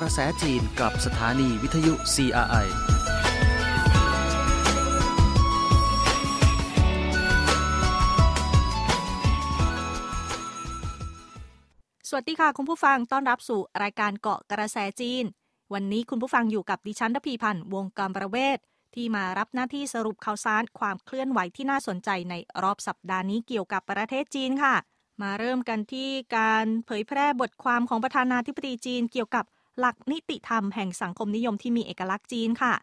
กระแสจีนกับสถานีวิทยุ CRI สวัสดีค่ะ คุณผู้ฟังต้อนรับสู่รายการเกาะกระแสจีน วันนี้คุณผู้ฟังอยู่กับดิฉันทพีพันธ์วงกรประเวศ ที่มารับหน้าที่สรุปข่าวสารความเคลื่อนไหวที่น่าสนใจในรอบสัปดาห์นี้เกี่ยวกับประเทศจีนค่ะมาเริ่มกันที่การเผยแพร่บทความของประธานาธิบดีจีนเกี่ยวกับ หลักนิติธรรมแห่งสังคมนิยมที่มีเอกลักษณ์จีนค่ะ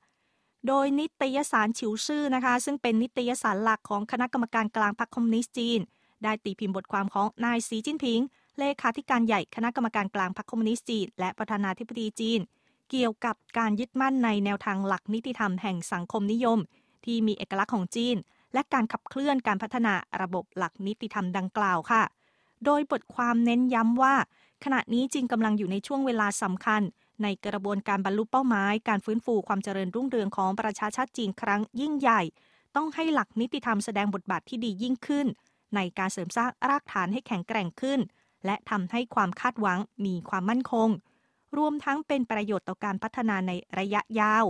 โดยนิตยสารฉิวซื่อนะคะ ซึ่งเป็นนิตยสารหลักของคณะกรรมการกลางพรรคคอมมิวนิสต์จีน ได้ตีพิมพ์บทความของนายสีจิ้นผิง เลขาธิการใหญ่คณะกรรมการกลางพรรคคอมมิวนิสต์จีน และประธานาธิบดีจีน เกี่ยวกับการยึดมั่นในแนวทางหลักนิติธรรมแห่งสังคมนิยม ที่มีเอกลักษณ์ของจีน และการขับเคลื่อนการพัฒนาระบบหลักนิติธรรมดังกล่าวค่ะ โดยบทความเน้นย้ำว่า ขณะนี้จีนกำลังอยู่ในช่วงเวลาสำคัญ ในกระบวนการบรรลุเป้าหมาย การฟื้นฟูความเจริญรุ่งเรืองของประชาชาติจีนครั้งยิ่งใหญ่ ต้องให้หลักนิติธรรมแสดงบทบาทที่ดียิ่งขึ้น ในการเสริมสร้างรากฐานให้แข็งแกร่งขึ้น และทำให้ความคาดหวังมีความมั่นคง รวมทั้งเป็นประโยชน์ต่อการพัฒนาในระยะยาว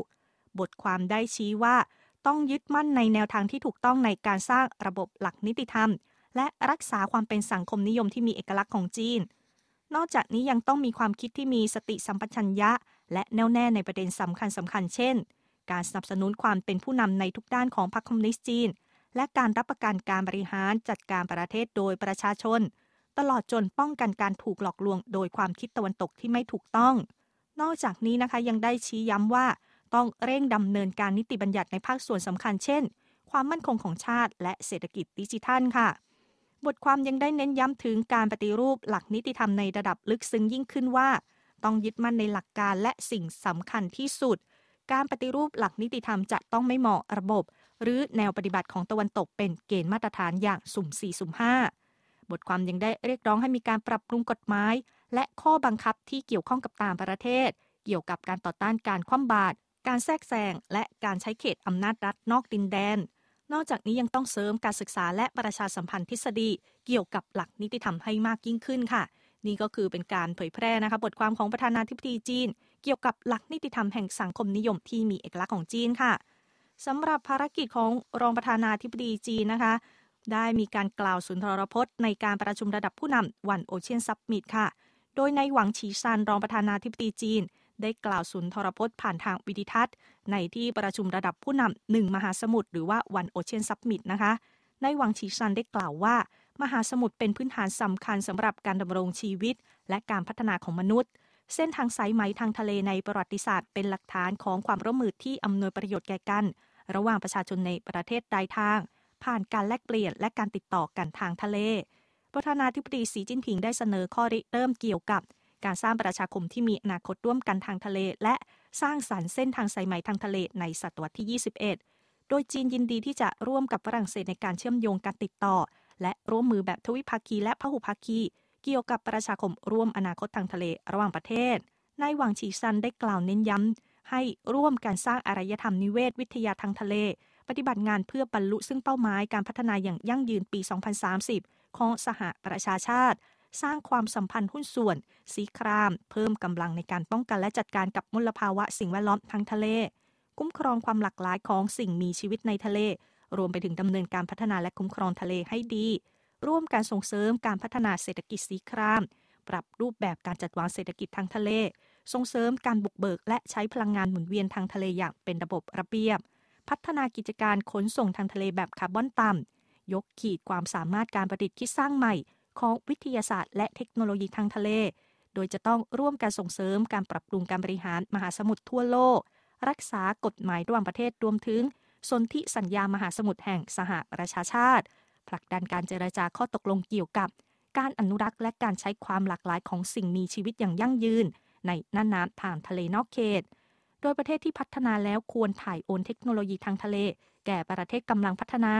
บทความได้ชี้ว่า ต้องยึดมั่นในแนวทางที่ถูกต้องในการสร้างระบบหลักนิติธรรม และรักษาความเป็นสังคมนิยมที่มีเอกลักษณ์ของจีน นอกจากนี้ยังต้องมีความคิดที่มีสติสัมปชัญญะ และแน่วแน่ในประเด็นสำคัญสำคัญเช่น การสนับสนุนความเป็นผู้นำในทุกด้านของพรรคคอมมิวนิสต์จีน และการรับประกันการบริหารจัดการประเทศโดยประชาชน ตลอดจนป้องกันการถูกหลอกลวง โดยความคิดตะวันตกที่ไม่ถูกต้อง นอกจากนี้นะคะยังได้ชี้ย้ำว่า ต้องเร่งดำเนินการนิติบัญญัติในภาคส่วนสำคัญเช่น ความมั่นคงของชาติ และเศรษฐกิจดิจิทัลค่ะ บทความยังได้เน้นย้ำถึงการปฏิรูปหลักนิติธรรมในระดับลึกซึ้งยิ่งขึ้นว่า ต้องยึดมั่นในหลักการและสิ่งสำคัญที่สุด การปฏิรูปหลักนิติธรรมจะต้องไม่เหมาะระบบ หรือแนวปฏิบัติของตะวันตกเป็นเกณฑ์มาตรฐานอย่างสุ่ม4สุ่ม5บทความยังได้เรียกร้องให้มีการปรับปรุงกฎหมาย และข้อบังคับที่เกี่ยวข้องกับต่างประเทศ เกี่ยวกับการต่อต้านการคว่ำบาตรการแทรกแซงและการใช้เขตอำนาจรัฐนอกดินแดน นอกจากนี้ยังต้องเสริมการศึกษาและประชาสัมพันธ์ทฤษฎีเกี่ยวกับหลักนิติธรรมให้มากยิ่งขึ้นค่ะ นี่ก็คือเป็นการเผยแพร่นะคะบทความของประธานาธิบดีจีน เกี่ยวกับหลักนิติธรรมแห่งสังคมนิยมที่มีเอกลักษณ์ของจีนค่ะสำหรับภารกิจของรองประธานาธิบดีจีนนะคะ ได้มีการกล่าวสุนทรพจน์ ในการประชุมระดับผู้นำ One Ocean Summit ค่ะ โดยนายหวังฉีซานรองประธานาธิบดีจีน ได้กล่าวสุนทรพจน์ผ่านทางวิดิทัศน์ ในที่ประชุมระดับผู้นำหนึ่งมหาสมุทรหรือว่า One Ocean Summit นะคะนายหวังฉีซานได้กล่าวว่า มหาสมุทรเป็นพื้นฐานสำคัญสำหรับการดำรงชีวิต และการพัฒนาของมนุษย์ เส้นทางสายไหมทางทะเลในประวัติศาสตร์เป็นหลักฐานของความร่วมมือที่อำนวยประโยชน์แก่กัน ระหว่างประชาชนในประเทศใดทาง ผ่านการแลกเปลี่ยนและการติดต่อกันทางทะเลประธานาธิบดีสีจิ้นผิงได้เสนอข้อริเริ่มเกี่ยวกับ การสร้างประชาคมที่มีอนาคตร่วมกันทางทะเล และสร้างสรรค์เส้นทางสายไหมทางทะเลในศตวรรษที่ 21 โดยจีนยินดีที่จะร่วมกับฝรั่งเศสในการเชื่อมโยงการติดต่อ และร่วมมือแบบทวิภาคีและพหุภาคี เกี่ยวกับประชาคมร่วมอนาคตทางทะเลระหว่างประเทศ นายหวังฉีซันได้กล่าวเน้นย้ำให้ร่วมการสร้างอารยธรรมนิเวศวิทยาทางทะเล ปฏิบัติงานเพื่อบรรลุซึ่งเป้าหมายการพัฒนาอย่างยั่งยืนปี 2030 ของสหประชาชาติ สร้างความสัมพันธ์หุ้นส่วน สีคราม เพิ่มกำลังในการป้องกันและจัดการกับมลภาวะสิ่งแวดล้อมทางทะเล คุ้มครองความหลากหลายของสิ่งมีชีวิตในทะเล รวมไปถึงดำเนินการพัฒนาและคุ้มครองทะเลให้ดี ร่วมการส่งเสริมการพัฒนาเศรษฐกิจสีคราม ปรับรูปแบบการจัดวางเศรษฐกิจทางทะเล ส่งเสริมการบุกเบิก และใช้พลังงานหมุนเวียนทางทะเลอย่างเป็นระบบระเบียบ พัฒนากิจการขนส่งทางทะเลแบบคาร์บอนต่ำยกขีดความสามารถการประดิษฐ์คิดสร้างใหม่ ของวิทยาศาสตร์ และเทคโนโลยีทางทะเล โดยจะต้องร่วมการส่งเสริมการปรับปรุงการบริหารมหาสมุทรทั่วโลก รักษากฎหมายระหว่างประเทศรวมถึงสนธิสัญญามหาสมุทรแห่งสหประชาชาติ ผลักดันการเจรจาข้อตกลงเกี่ยวกับ การอนุรักษ์และการใช้ความหลากหลายของสิ่งมีชีวิตอย่างยั่งยืน ในน่านน้ำทางทะเลนอกเขต โดยประเทศที่พัฒนาแล้วควรถ่ายโอนเทคโนโลยีทางทะเล แก่ประเทศกำลังพัฒนา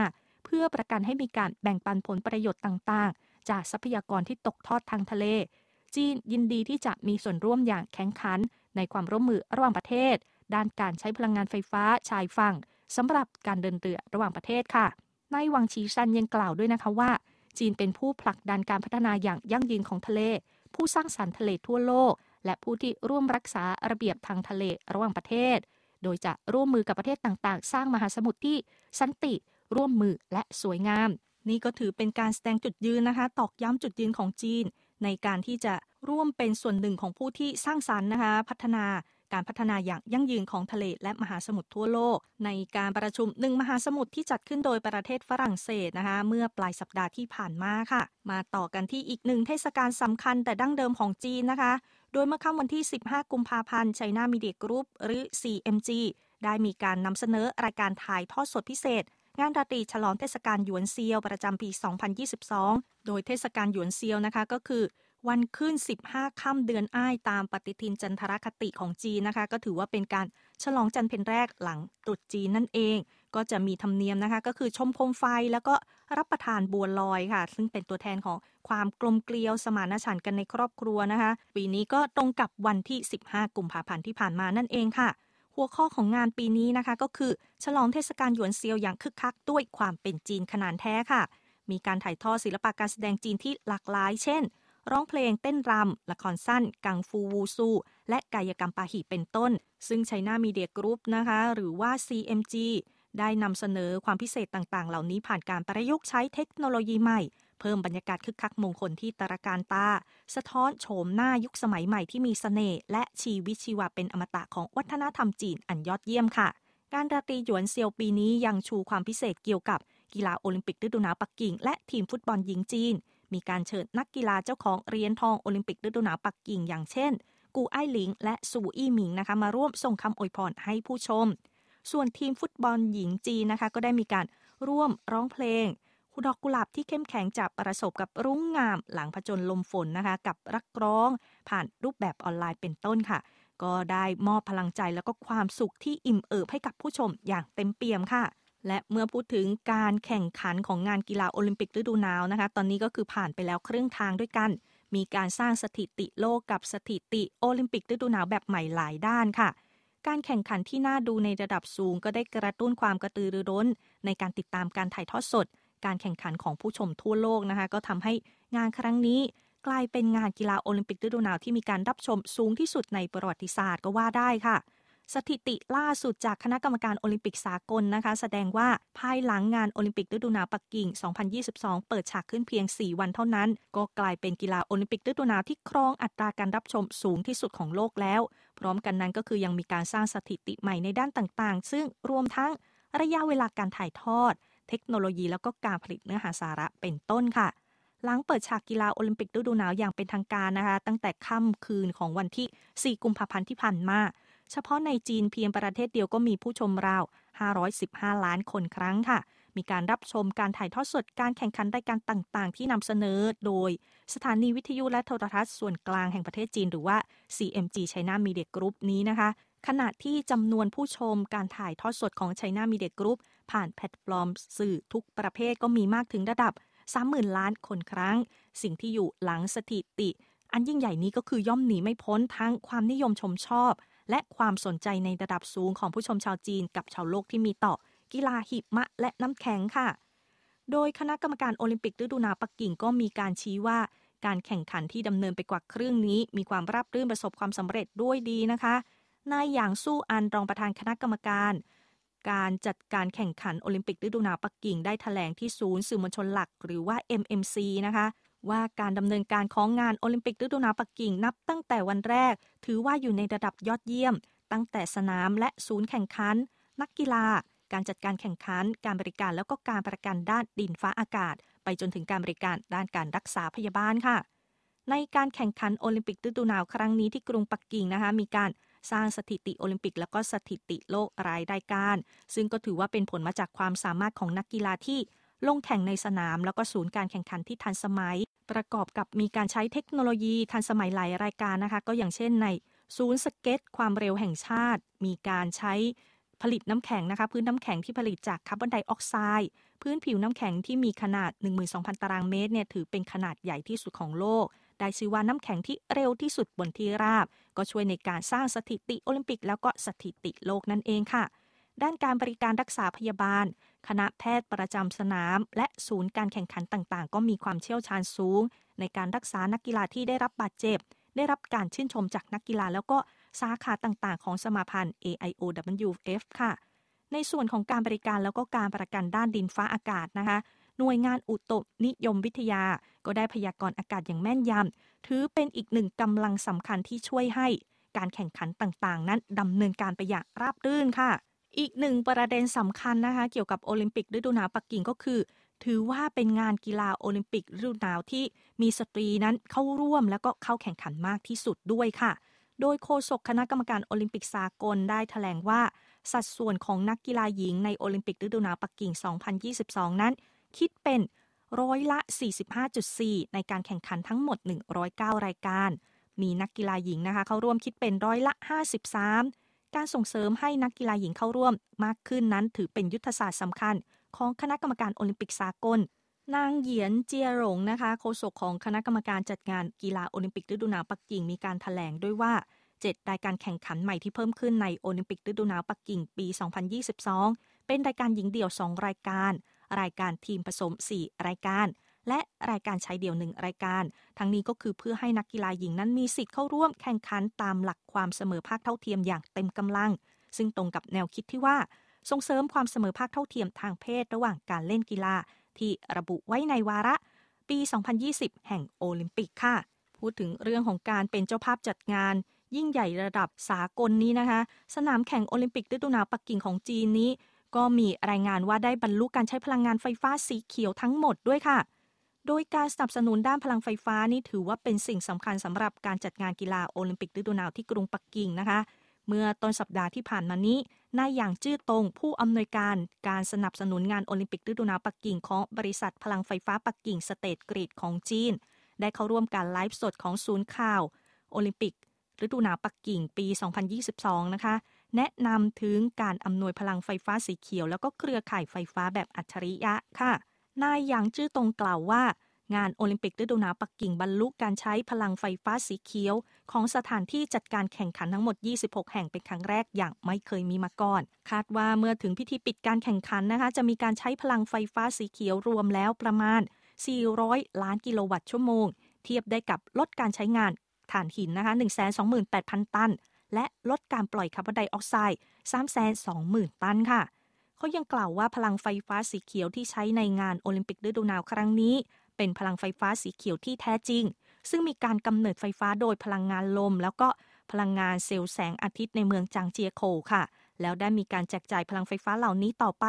เพื่อประกันให้มีการแบ่งปันผลประโยชน์ต่างๆ จากทรัพยากรที่ตกทอดทางทะเล จีนยินดีที่จะมีส่วนร่วมอย่างแข็งขัน ในความร่วมมือระหว่างประเทศ ด้านการใช้พลังงานไฟฟ้าชายฝั่งสำหรับการเดินเรือระหว่างประเทศค่ะนายหวังชีซันยังกล่าวด้วยนะคะว่า จีนเป็นผู้ผลักดันการพัฒนาอย่างยั่งยืนของทะเล ผู้สร้างสรรค์ทะเลทั่วโลก และผู้ที่ร่วมรักษาระเบียบทางทะเลระหว่างประเทศ โดยจะร่วมมือกับประเทศต่างๆ สร้างมหาสมุทรที่สันติ ร่วมมือและสวยงาม นี่ก็ถือเป็นการแสดงจุดยืนนะคะ ตอกย้ำจุดยืนของจีน ในการที่จะร่วมเป็นส่วนหนึ่งของผู้ที่สร้างสรรค์นะคะ พัฒนาการพัฒนาอย่างยั่งยืนของทะเลและมหาสมุทรทั่วโลก ในการประชุมหนึ่งมหาสมุทรที่จัดขึ้นโดยประเทศฝรั่งเศสนะคะ เมื่อปลายสัปดาห์ที่ผ่านมาค่ะ มาต่อกันที่อีกหนึ่งเทศกาลสำคัญแต่ดั้งเดิมของจีนนะคะ โดยเมื่อค่ำวันที่ 15 กุมภาพันธ์ไชน่ามีเดียกรุ๊ปหรือ CMG ได้มีการนำเสนอรายการถ่ายทอดสดพิเศษ งานราตรีฉลองเทศกาลหยวนเซียวประจำปี 2022 โดยเทศกาลหยวนเซียวนะคะก็คือวันขึ้น 15 ค่ำเดือนอ้ายตามปฏิทินจันทรคติของจีนนะคะ ก็ถือว่าเป็นการฉลองจันทร์เพนแรกหลังตรุษจีนนั่นเอง ก็จะมีธรรมเนียมนะคะ ก็คือชมโคมไฟแล้วก็รับประทานบัวลอยค่ะ ซึ่งเป็นตัวแทนของความกลมเกลียวสมานฉันท์กันในครอบครัวนะคะ ปีนี้ก็ตรงกับวันที่ 15 กุมภาพันธ์ที่ผ่านมานั่นเองค่ะ หัวข้อของงานปีนี้นะคะ ก็คือ ฉลองเทศกาลหยวนเซียวอย่างคึกคักด้วยความเป็นจีนขนาดแท้ค่ะ มีการถ่ายทอดศิลปะการแสดงจีนที่หลากหลาย เช่น ร้องเพลงเต้นรำละครสั้น กังฟูวูซู และกายกรรมปาหีเป็นต้น ซึ่งไชน่ามีเดียกรุ๊ปนะคะ หรือว่า CMG ได้นำเสนอความพิเศษต่างๆ เหล่านี้ผ่านการประยุกต์ใช้เทคโนโลยีใหม่ เพิ่มบรรยากาศคึกคักมงคลที่ตระการตา สะท้อนโฉมหน้ายุคสมัยใหม่ที่มีสเสน่ห์และชีวิตชีวาเป็นอมตะของวัฒนธรรมจีนอันยอดเยี่ยมค่ะ การราตรีหยวนเซียวปีนี้ยังชูความพิเศษเกี่ยวกับกีฬาโอลิมปิกฤดูหนาวปักกิ่ง และทีมฟุตบอลหญิงจีน มีการเชิญนักกีฬาเจ้าของเหรียญทองโอลิมปิกฤดูหนาวปักกิ่งอย่างเช่น กูไอหลิง และซูอี้หมิงนะคะมาร่วมส่งคำอวยพรให้ผู้ชม ส่วนทีมฟุตบอลหญิงจีนนะคะก็ได้มีการร่วมร้องเพลง ดอกกุหลาบที่เข้มแข็งจากประสบกับรุ้งงาม หลังผจญลมฝนนะคะ กับรักร้อง ผ่านรูปแบบออนไลน์เป็นต้นค่ะ ก็ได้มอบพลังใจแล้วก็ความสุขที่อิ่มเอิบให้กับผู้ชมอย่างเต็มเปี่ยมค่ะและเมื่อพูดถึงการแข่งขันของงานกีฬาโอลิมปิกฤดูหนาวนะคะ ตอนนี้ก็คือผ่านไปแล้วครึ่งทางด้วยกัน มีการสร้างสถิติโลกกับสถิติโอลิมปิกฤดูหนาวแบบใหม่หลายด้านค่ะ การแข่งขันที่น่าดูในระดับสูงก็ได้กระตุ้นความกระตือรือร้น ในการติดตามการถ่ายทอดสด การแข่งขันของผู้ชมทั่วโลกนะคะ ก็ทำให้งานครั้งนี้กลายเป็นงานกีฬาโอลิมปิกฤดูหนาวที่มีการรับชมสูงที่สุดในประวัติศาสตร์ก็ว่าได้ค่ะ สถิติล่าสุดจากคณะกรรมการโอลิมปิกสากลนะคะ แสดงว่าภายหลังงานโอลิมปิกฤดูหนาวปักกิ่ง 2022 เปิดฉากขึ้นเพียง 4 วันเท่านั้น ก็กลายเป็นกีฬาโอลิมปิกฤดูหนาวที่ครองอัตราการรับชมสูงที่สุดของโลกแล้ว พร้อมกันนั้นก็คือยังมีการสร้างสถิติใหม่ในด้านต่างๆ ซึ่งรวมทั้งระยะเวลาการถ่ายทอด เทคโนโลยี แล้วก็การผลิตเนื้อหาสาระเป็นต้นค่ะหลังเปิดฉากกีฬาโอลิมปิกฤดูหนาวอย่างเป็นทางการนะคะ ตั้งแต่ค่ำคืนของวันที่ 4 กุมภาพันธ์ที่ผ่านมา เฉพาะในจีนเพียงประเทศเดียวก็มีผู้ชมราว 515 ล้านคนครั้งค่ะ มีการรับชมการถ่ายทอดสดการแข่งขันรายการต่างๆ ที่นำเสนอโดยสถานีวิทยุและโทรทัศน์ส่วนกลางแห่งประเทศจีน หรือว่า CMG China Media Group นี้นะคะ ขณะที่จำนวนผู้ชมการถ่ายทอดสดของ China Media Group ผ่านแพลตฟอร์มสื่อทุกประเภทก็มีมากถึงระดับ 30,000 ล้านคนครั้ง สิ่งที่อยู่หลังสถิติ อันยิ่งใหญ่นี้ก็คือย่อมหนีไม่พ้นทั้งความนิยมชมชอบ และความสนใจในระดับสูงของผู้ชมชาวจีนกับชาวโลกที่มีต่อ กีฬาหิมะและน้ำแข็งค่ะ โดยคณะกรรมการโอลิมปิกฤดูหนาวปักกิ่งก็มีการชี้ว่าการแข่งขันที่ดำเนินไปกว่าครึ่งนี้ มีความราบรื่นประสบความสำเร็จด้วยดีนะคะ นายหยางสู้อันรองประธานคณะกรรมการ การจัดการแข่งขันโอลิมปิกฤดูหนาวปักกิ่งได้ถแถลงที่ศูนย์สื่อมวลชนหลัก หรือว่า MMC นะคะว่าการดำเนินการของงานโอลิมปิกฤดูหนาวปักกิ่งนับตั้งแต่วันแรก ถือว่าอยู่ในระดับยอดเยี่ยม ตั้งแต่สนามและศูนย์แข่งขัน นักกีฬา การจัดการแข่งขัน การบริการแล้วก็การประกันด้านดินฟ้าอากาศ ไปจนถึงการบริการด้านการรักษาพยาบาลค่ะ ในการแข่งขันโอลิมปิกฤดูหนาวครั้งนี้ที่กรุงปักกิ่งนะคะ มีการ สร้างสถิติโอลิมปิกแล้วก็สถิติโลกหลายรายการ ซึ่งก็ถือว่าเป็นผลมาจากความสามารถของนักกีฬาที่ลงแข่งในสนาม แล้วก็ศูนย์การแข่งขันที่ทันสมัย ประกอบกับมีการใช้เทคโนโลยีทันสมัยหลายรายการนะคะ ก็อย่างเช่นในศูนย์สเก็ต ความเร็วแห่งชาติ มีการใช้ผลิตน้ำแข็งนะคะ พื้นน้ำแข็งที่ผลิตจากคาร์บอนไดออกไซด์พื้นผิวน้ำแข็งที่มีขนาด 12,000 ตารางเมตรเนี่ยถือเป็นขนาดใหญ่ที่สุดของโลก ได้ชื่อว่าน้ำแข็งที่เร็วที่สุดบนที่ราบ ก็ช่วยในการสร้างสถิติโอลิมปิก แล้วก็สถิติโลกนั่นเองค่ะ ด้านการบริการรักษาพยาบาล คณะแพทย์ประจำสนาม และศูนย์การแข่งขันต่างๆ ก็มีความเชี่ยวชาญสูง ในการรักษานักกีฬาที่ได้รับบาดเจ็บ ได้รับการชื่นชมจากนักกีฬาแล้วก็สาขาต่างๆ ของสมาพันธ์ AIOWF ค่ะ ในส่วนของการบริการแล้วก็การประกันด้านดินฟ้าอากาศนะคะ หน่วยงานอุตุนิยมวิทยา ก็ได้พยากรณ์อากาศอย่างแม่นยำถือเป็นอีกหนึ่งกำลังสำคัญที่ช่วยให้การแข่งขันต่างๆ นั้นดำเนินการไปอย่างราบรื่นค่ะ อีกหนึ่งประเด็นสำคัญนะคะ เกี่ยวกับโอลิมปิกฤดูหนาวปักกิ่งก็คือ ถือว่าเป็นงานกีฬาโอลิมปิกฤดูหนาวที่มีสตรีนั้นเข้าร่วมแล้วก็เข้าแข่งขันมากที่สุดด้วยค่ะ โดยโฆษกคณะกรรมการโอลิมปิกสากลได้แถลงว่า สัดส่วนของนักกีฬาหญิงในโอลิมปิกฤดูหนาวปักกิ่ง 2022 นั้น คิดเป็นร้อยละ 45.4 ในการแข่งขันทั้งหมด 109 รายการ มีนักกีฬาหญิงนะคะเข้าร่วมคิดเป็นร้อยละ 53 การส่งเสริมให้นักกีฬาหญิงเข้าร่วมมากขึ้นนั้นถือเป็นยุทธศาสตร์สำคัญ ของคณะกรรมการโอลิมปิกสากล นางเหยียนเจียหลงนะคะโฆษกของคณะกรรมการจัดงานกีฬาโอลิมปิกฤดูหนาวปักกิ่งมีการถแถลงด้วยว่า 7 รายการแข่งขันใหม่ที่เพิ่มขึ้นในโอลิมปิกฤดูหนาวปักกิ่งปี 2022 เป็นรายการหญิงเดี่ยว 2 รายการ รายการทีมผสม 4 รายการ และรายการชายเดี่ยว1รายการ ทั้งนี้ก็คือเพื่อให้นักกีฬาหญิงนั้นมีสิทธิ์เข้าร่วมแข่งขันตามหลักความเสมอภาคเท่าเทียมอย่างเต็มกำลัง ซึ่งตรงกับแนวคิดที่ว่า ส่งเสริมความเสมอภาคเท่าเทียมทางเพศระหว่างการเล่นกีฬา ที่ระบุไว้ในวาระ ปี 2020 แห่งโอลิมปิกค่ะ พูดถึงเรื่องของการเป็นเจ้าภาพจัดงานยิ่งใหญ่ระดับสากลนี้นะคะ สนามแข่งโอลิมปิกฤดูหนาวปักกิ่งของจีนนี้ ก็มีรายงานว่าได้บรรลุการใช้พลังงานไฟฟ้าสีเขียวทั้งหมดด้วยค่ะ โดยการสนับสนุนด้านพลังไฟฟ้านี่ถือว่าเป็นสิ่งสำคัญสำหรับการจัดงานกีฬาโอลิมปิกฤดูหนาวที่กรุงปักกิ่งนะคะ เมื่อต้นสัปดาห์ที่ผ่านมานี้นายหยางจื้อตงผู้อำนวยการการสนับสนุนงานโอลิมปิกฤดูหนาวปักกิ่งของบริษัทพลังไฟฟ้าปักกิ่ง State Grid ของจีน ได้เข้าร่วมการไลฟ์สดของศูนย์ข่าว โอลิมปิกฤดูหนาวปักกิ่งปี 2022 นะคะ แนะนำถึงการอำนวยพลังไฟฟ้าสีเขียว แล้วก็เครือข่ายไฟฟ้าแบบอัจฉริยะค่ะ นายหยางจื้อตงกล่าวว่า งานโอลิมปิกฤดูหนาวปักกิ่งบรรลุการใช้พลังไฟฟ้าสีเขียว ของสถานที่จัดการแข่งขันทั้งหมด 26 แห่งเป็นครั้งแรกอย่างไม่เคยมีมาก่อน คาดว่าเมื่อถึงพิธีปิดการแข่งขันนะคะ จะมีการใช้พลังไฟฟ้าสีเขียวรวมแล้วประมาณ 400 ล้านกิโลวัตต์ชั่วโมง เทียบได้กับลดการใช้งานถ่านหินนะคะ 128,000 ตัน และลดการปล่อยคาร์บอนไดออกไซด์320,000 ตันค่ะ เขายังกล่าวว่าพลังไฟฟ้าสีเขียวที่ใช้ในงานโอลิมปิกฤดูหนาวครั้งนี้ เป็นพลังไฟฟ้าสีเขียวที่แท้จริง ซึ่งมีการกำเนิดไฟฟ้าโดยพลังงานลม แล้วก็พลังงานเซลล์แสงอาทิตย์ในเมืองจางเจียโคค่ะ แล้วได้มีการแจกจ่ายพลังไฟฟ้าเหล่านี้ต่อไป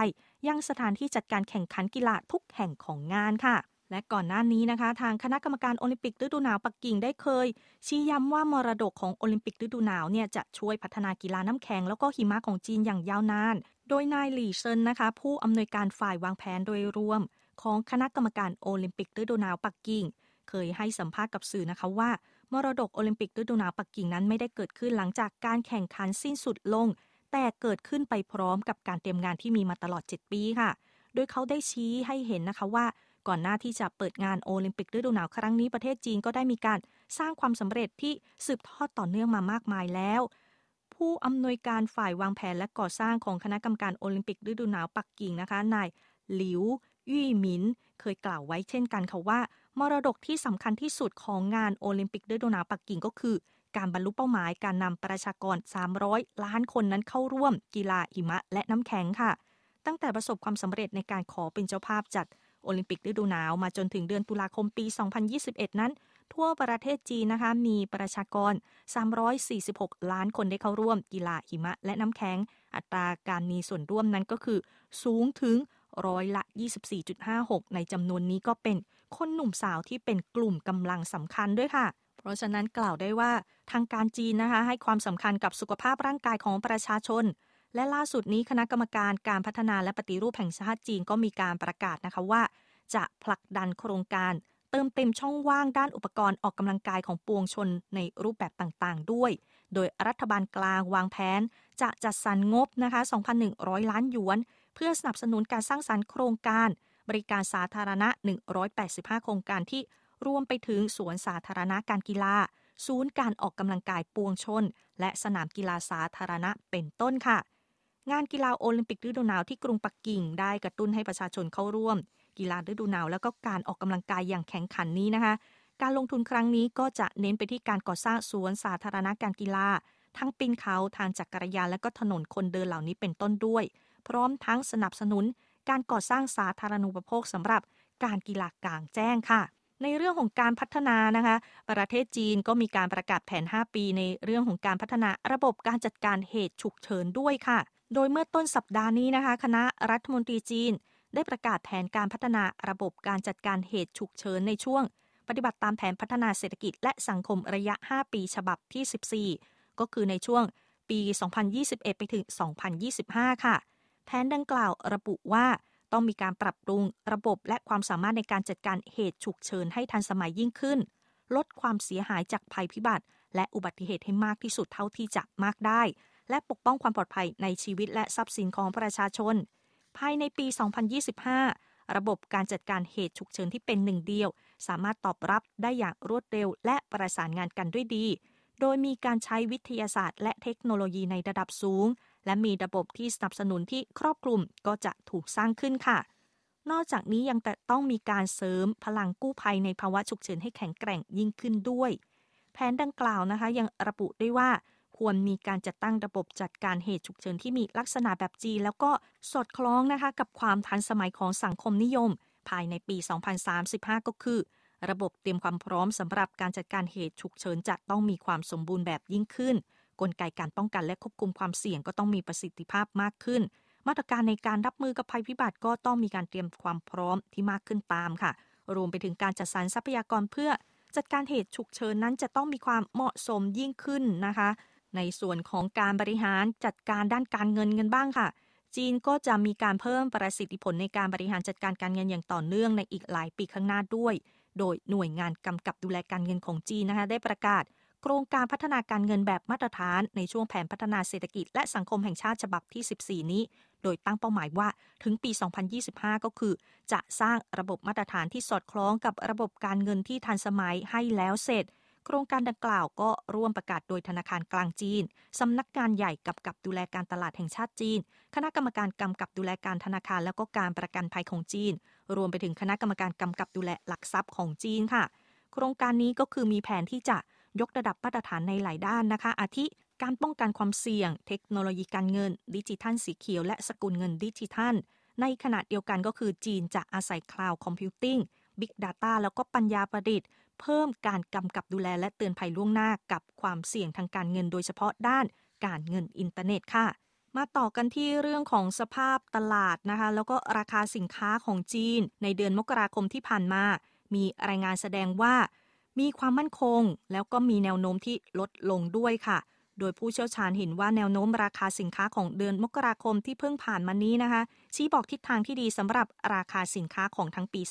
ยังสถานที่จัดการแข่งขันกีฬาทุกแห่งของงานค่ะ และก่อนหน้านี้นะคะ ทางคณะกรรมการโอลิมปิกฤดูหนาวปักกิ่งได้เคย ชี้ย้ำว่ามรดกของโอลิมปิกฤดูหนาวเนี่ยจะช่วยพัฒนากีฬาน้ำแข็งแล้วก็หิมะของจีนอย่างยาวนาน โดยนายหลี่เซินนะคะ ผู้อำนวยการฝ่ายวางแผนโดยรวม ของคณะกรรมการโอลิมปิกฤดูหนาวปักกิ่ง เคยให้สัมภาษณ์กับสื่อนะคะว่ามรดกโอลิมปิกฤดูหนาวปักกิ่งนั้นไม่ได้เกิดขึ้นหลังจากการแข่งขันสิ้นสุดลง แต่เกิดขึ้นไปพร้อมกับการเตรียมงานที่มีมาตลอด 7 ปีค่ะ โดยเขาได้ชี้ให้เห็นนะคะว่า ก่อนหน้าที่จะเปิดงานโอลิมปิกฤดูหนาวครั้งนี้ประเทศจีนก็ได้มีการสร้างความสำเร็จที่สืบทอดต่อเนื่องมามากมายแล้ว ผู้อำนวยการฝ่ายวางแผนและก่อสร้างของคณะกรรมการโอลิมปิกฤดูหนาวปักกิ่งนะคะนายหลิวยี่หมินเคยกล่าวไว้เช่นกันค่ะว่า มรดกที่สำคัญที่สุดของงานโอลิมปิกฤดูหนาวปักกิ่งก็คือ การบรรลุเป้าหมายการนำประชากร 300 ล้านคนนั้นเข้าร่วม กีฬาหิมะและน้ำแข็งค่ะ ตั้งแต่ประสบความสำเร็จในการขอเป็นเจ้าภาพจัด โอลิมปิกฤดูหนาวมาจนถึงเดือนตุลาคมปี 2021 นั้น ทั่วประเทศจีนนะคะมีประชากร 346 ล้านคนได้เข้าร่วมกีฬาหิมะและน้ำแข็ง อัตราการมีส่วนร่วมนั้นก็คือ สูงถึงร้อยละ 24.56 ในจำนวนนี้ก็เป็นคนหนุ่มสาวที่เป็นกลุ่มกำลังสำคัญด้วยค่ะ เพราะฉะนั้นกล่าวได้ว่าทางการจีนนะคะให้ความสำคัญกับสุขภาพร่างกายของประชาชน และล่าสุดนี้คณะกรรมการการพัฒนาและปฏิรูปแห่งชาติจีนก็มีการประกาศนะคะว่า จะผลักดันโครงการเติมเต็มช่องว่างด้านอุปกรณ์ออกกำลังกายของปวงชนในรูปแบบต่างๆ ด้วย โดยรัฐบาลกลางวางแผน จะจัดสรรงบนะคะ 2,100 ล้านหยวน เพื่อสนับสนุนการสร้างสรรค์โครงการ บริการสาธารณะ 185 โครงการที่รวมไปถึงสวนสาธารณะการกีฬา ศูนย์การออกกำลังกายปวงชน และสนามกีฬาสาธารณะเป็นต้นค่ะ งานกีฬาโอลิมปิกฤดูหนาวที่กรุงปักกิ่ง ได้กระตุ้นให้ประชาชนเข้าร่วม กีฬาฤดูหนาวแล้วก็การออกกำลังกายอย่างแข็งขันนี้นะคะ การลงทุนครั้งนี้ก็จะเน้นไปที่การก่อสร้างสวนสาธารณะการกีฬา ทั้งปีนเขาทางจักรยานและก็ถนนคนเดินเหล่านี้เป็นต้นด้วย พร้อมทั้งสนับสนุน การก่อสร้างสาธารณูปโภคสำหรับการกีฬากลางแจ้งค่ะ ในเรื่องของการพัฒนานะคะ ประเทศจีนก็มีการประกาศแผน 5 ปี ในเรื่องของการพัฒนาระบบการจัดการเหตุฉุกเฉินด้วยค่ะ โดยเมื่อต้นสัปดาห์นี้นะคะ คณะรัฐมนตรีจีน ได้ประกาศแผนการพัฒนาระบบการจัดการเหตุฉุกเฉินในช่วง ปฏิบัติตามแผนพัฒนาเศรษฐกิจและสังคมระยะ 5 ปีฉบับที่ 14 ก็คือในช่วงปี 2021 ไปถึง 2025 ค่ะ แผนดังกล่าวระบุว่าต้องมีการปรับปรุงระบบและความสามารถในการจัดการเหตุฉุกเฉินให้ทันสมัยยิ่งขึ้น ลดความเสียหายจากภัยพิบัติ และอุบัติเหตุให้มากที่สุดเท่าที่จะมากได้ และปกป้องความปลอดภัยในชีวิตและทรัพย์สินของประชาชน ภายในปี 2025 ระบบการจัดการเหตุฉุกเฉินที่เป็นหนึ่งเดียว สามารถตอบรับได้อย่างรวดเร็ว และประสานงานกันด้วยดี โดยมีการใช้วิทยาศาสตร์ และเทคโนโลยีในระดับสูง และมีระบบที่สนับสนุนที่ครอบคลุมก็จะถูกสร้างขึ้นค่ะ นอกจากนี้ยังแต่ต้องมีการเสริมพลังกู้ภัยในภาวะฉุกเฉินให้แข็งแกร่งยิ่งขึ้นด้วย แผนดังกล่าวนะคะยังระบุได้ว่า ควรมีการจัดตั้งระบบจัดการเหตุฉุกเฉินที่มีลักษณะแบบจีแล้วก็สอดคล้องนะคะกับความทันสมัยของสังคมนิยม ภายในปี 2035 ก็คือ ระบบเตรียมความพร้อมสำหรับการจัดการเหตุฉุกเฉินจะต้องมีความสมบูรณ์แบบยิ่งขึ้น กลไกการป้องกันและควบคุมความเสี่ยงก็ต้องมีประสิทธิภาพมากขึ้น มาตรการในการรับมือกับภัยพิบัติก็ต้องมีการเตรียมความพร้อมที่มากขึ้นตามค่ะ รวมไปถึงการจัดสรรทรัพยากรเพื่อจัดการเหตุฉุกเฉินนั้นจะต้องมีความเหมาะสมยิ่งขึ้นนะคะ ในส่วนของการบริหารจัดการด้านการเงินกันบ้างค่ะ จีนก็จะมีการเพิ่มประสิทธิผลในการบริหารจัดการการเงินอย่างต่อเนื่องในอีกหลายปีข้างหน้าด้วย โดยหน่วยงานกำกับดูแลการเงินของจีนนะคะได้ประกาศ โครงการพัฒนาการเงินแบบมาตรฐาน ในช่วงแผนพัฒนาเศรษฐกิจ และสังคมแห่งชาติฉบับที่ 14 นี้ โดยตั้งเป้าหมายว่าถึงปี 2025 ก็คือ จะสร้างระบบมาตรฐานที่สอดคล้องกับระบบการเงินที่ทันสมัยให้แล้วเสร็จ ครงการดังกล่าวก็ร่วมประกาศโดยธนาคารกลางจีน สำนักงานใหญ่กับกับดูแลการตลาดแห่งชาติจีน คณะกรรมการกำกับดูแลการธนาคารและก็การประกันภัยของจีน รวมไปถึงคณะกรรมการกำกับดูแลหลักทรัพย์ของจีนค่ะ โครงการนี้ก็คือมีแผนที่จะยกระดับมาตรฐานในหลายด้านนะคะ อาทิการป้องกันความเสี่ยง เทคโนโลยีการเงิน ดิจิทัลสีเขียว และสกุลเงินดิจิทัล ในขณะเดียวกันก็คือจีนจะอาศัย cloud computing big data แล้วก็ปัญญาประดิษฐ์ เพิ่มการกำกับดูแลและเตือนภัยล่วงหน้ากับความเสี่ยงทางการเงินโดยเฉพาะด้านการเงินอินเทอร์เน็ตค่ะ มาต่อกันที่เรื่องของสภาพตลาดนะคะ แล้วก็ราคาสินค้าของจีน ในเดือนมกราคมที่ผ่านมา มีรายงานแสดงว่า มีความมั่นคง แล้วก็มีแนวโน้มที่ลดลงด้วยค่ะ โดยผู้เชี่ยวชาญเห็นว่าแนวโน้มราคาสินค้าของเดือนมกราคมที่เพิ่งผ่านมานี้นะคะ ชี้บอกทิศทางที่ดีสำหรับราคาสินค้าของทั้งปี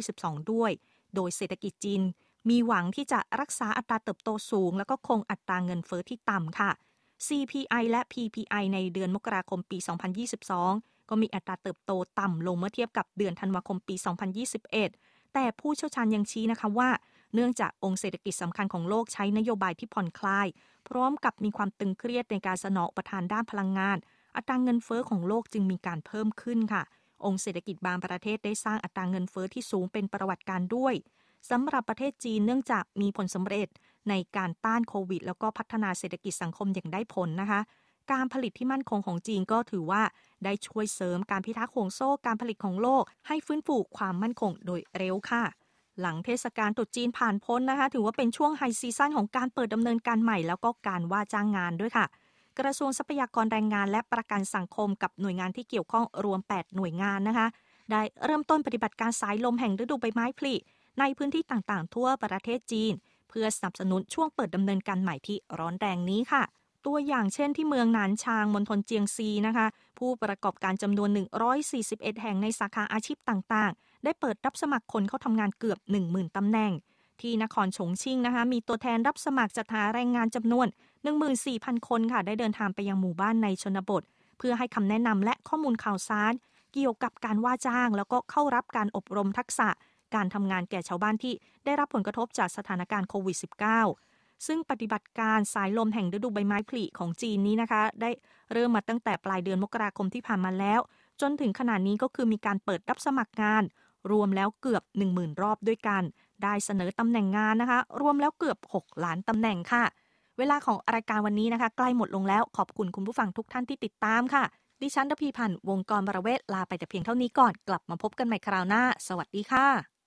2022 ด้วย โดยเศรษฐกิจจีน มีหวังที่จะรักษาอัตราเติบโตสูง แล้วก็คงอัตราเงินเฟอ้อที่ต่ำค่ะ CPI และ PPI ในเดือนมกราคมปี 2022 ก็มีอัตราเติบโตต่ำลงเมื่อเทียบกับเดือนธันวาคมปี 2021 แต่ผู้เชี่ยวชาญยังชี้นะคะว่า เนื่องจากองค์เศรษฐกิจสำคัญของโลกใช้นโยบายที่ผ่อนคลาย พร้อมกับมีความตึงเครียดในการสนองประทานด้านพลังงาน อัตราเงินเฟอ้อของโลกจึงมีการเพิ่มขึ้นค่ะ องค์เศรษฐกิจบางประเทศได้สร้างอัตราเงินเฟอ้อที่สูงเป็นประวัติการด้วย สำหรับประเทศจีนเนื่องจากมีผลสำเร็จในการต้านโควิด แล้วก็พัฒนาเศรษฐกิจสังคมอย่างได้ผลนะคะ การผลิตที่มั่นคงของจีนก็ถือว่าได้ช่วยเสริมการพิทักษ์ห่วงโซ่การผลิตของโลก ให้ฟื้นฟูความมั่นคงโดยเร็วค่ะ หลังเทศกาลตรุษจีนผ่านพ้นนะคะ ถือว่าเป็นช่วงไฮซีซั่นของการเปิดดำเนินการใหม่แล้วก็การว่าจ้างงานด้วยค่ะกระทรวงทรัพยากรแรงงานและประกันสังคมกับหน่วยงานที่เกี่ยวข้องรวม 8 หน่วยงานนะคะ ได้เริ่มต้นปฏิบัติการสายลมแห่งฤดูใบไม้ผลิ ในพื้นที่ต่างๆ ทั่วประเทศจีน เพื่อสนับสนุนช่วงเปิดดำเนินการใหม่ที่ร้อนแรงนี้ค่ะ ตัวอย่างเช่นที่เมืองหนานชางมณฑลเจียงซีนะคะ ผู้ประกอบการจำนวน 141 แห่งในสาขาอาชีพต่างๆ ได้เปิดรับสมัครคนเข้าทำงานเกือบ 10,000ตำแหน่งที่นครฉงชิ่งนะคะมีตัวแทนรับสมัครจัดหาแรงงานจำนวน 14,000 คนค่ะ ได้เดินทางไปยังหมู่บ้านในชนบท เพื่อให้คำแนะนำและข้อมูลข่าวสาร เกี่ยวกับการว่าจ้างแล้วก็เข้ารับการอบรมทักษะ การทำงานแก่ชาวบ้านที่ได้รับผลกระทบจากสถานการณ์โควิด -19 ซึ่งปฏิบัติการสายลมแห่งฤดูใบไม้ผลิของจีนนี้นะคะ ได้เริ่มมาตั้งแต่ปลายเดือนมกราคมที่ผ่านมาแล้ว จนถึงขณะนี้ก็คือมีการเปิดรับสมัครงาน รวมแล้วเกือบ 10,000 รอบด้วยกัน ได้เสนอตำแหน่งงานนะคะ รวมแล้วเกือบ 6 ล้านตำแหน่งค่ะ เวลาของรายการวันนี้นะคะ ใกล้หมดลงแล้วขอบคุณคุณผู้ฟังทุกท่านที่ติดตามค่ะดิฉันดพีพันธ์วงกรบรเวศลาไปแต่เพียงเท่านี้ก่อน กลับมาพบกันใหม่คราวหน้า สวัสดีค่ะ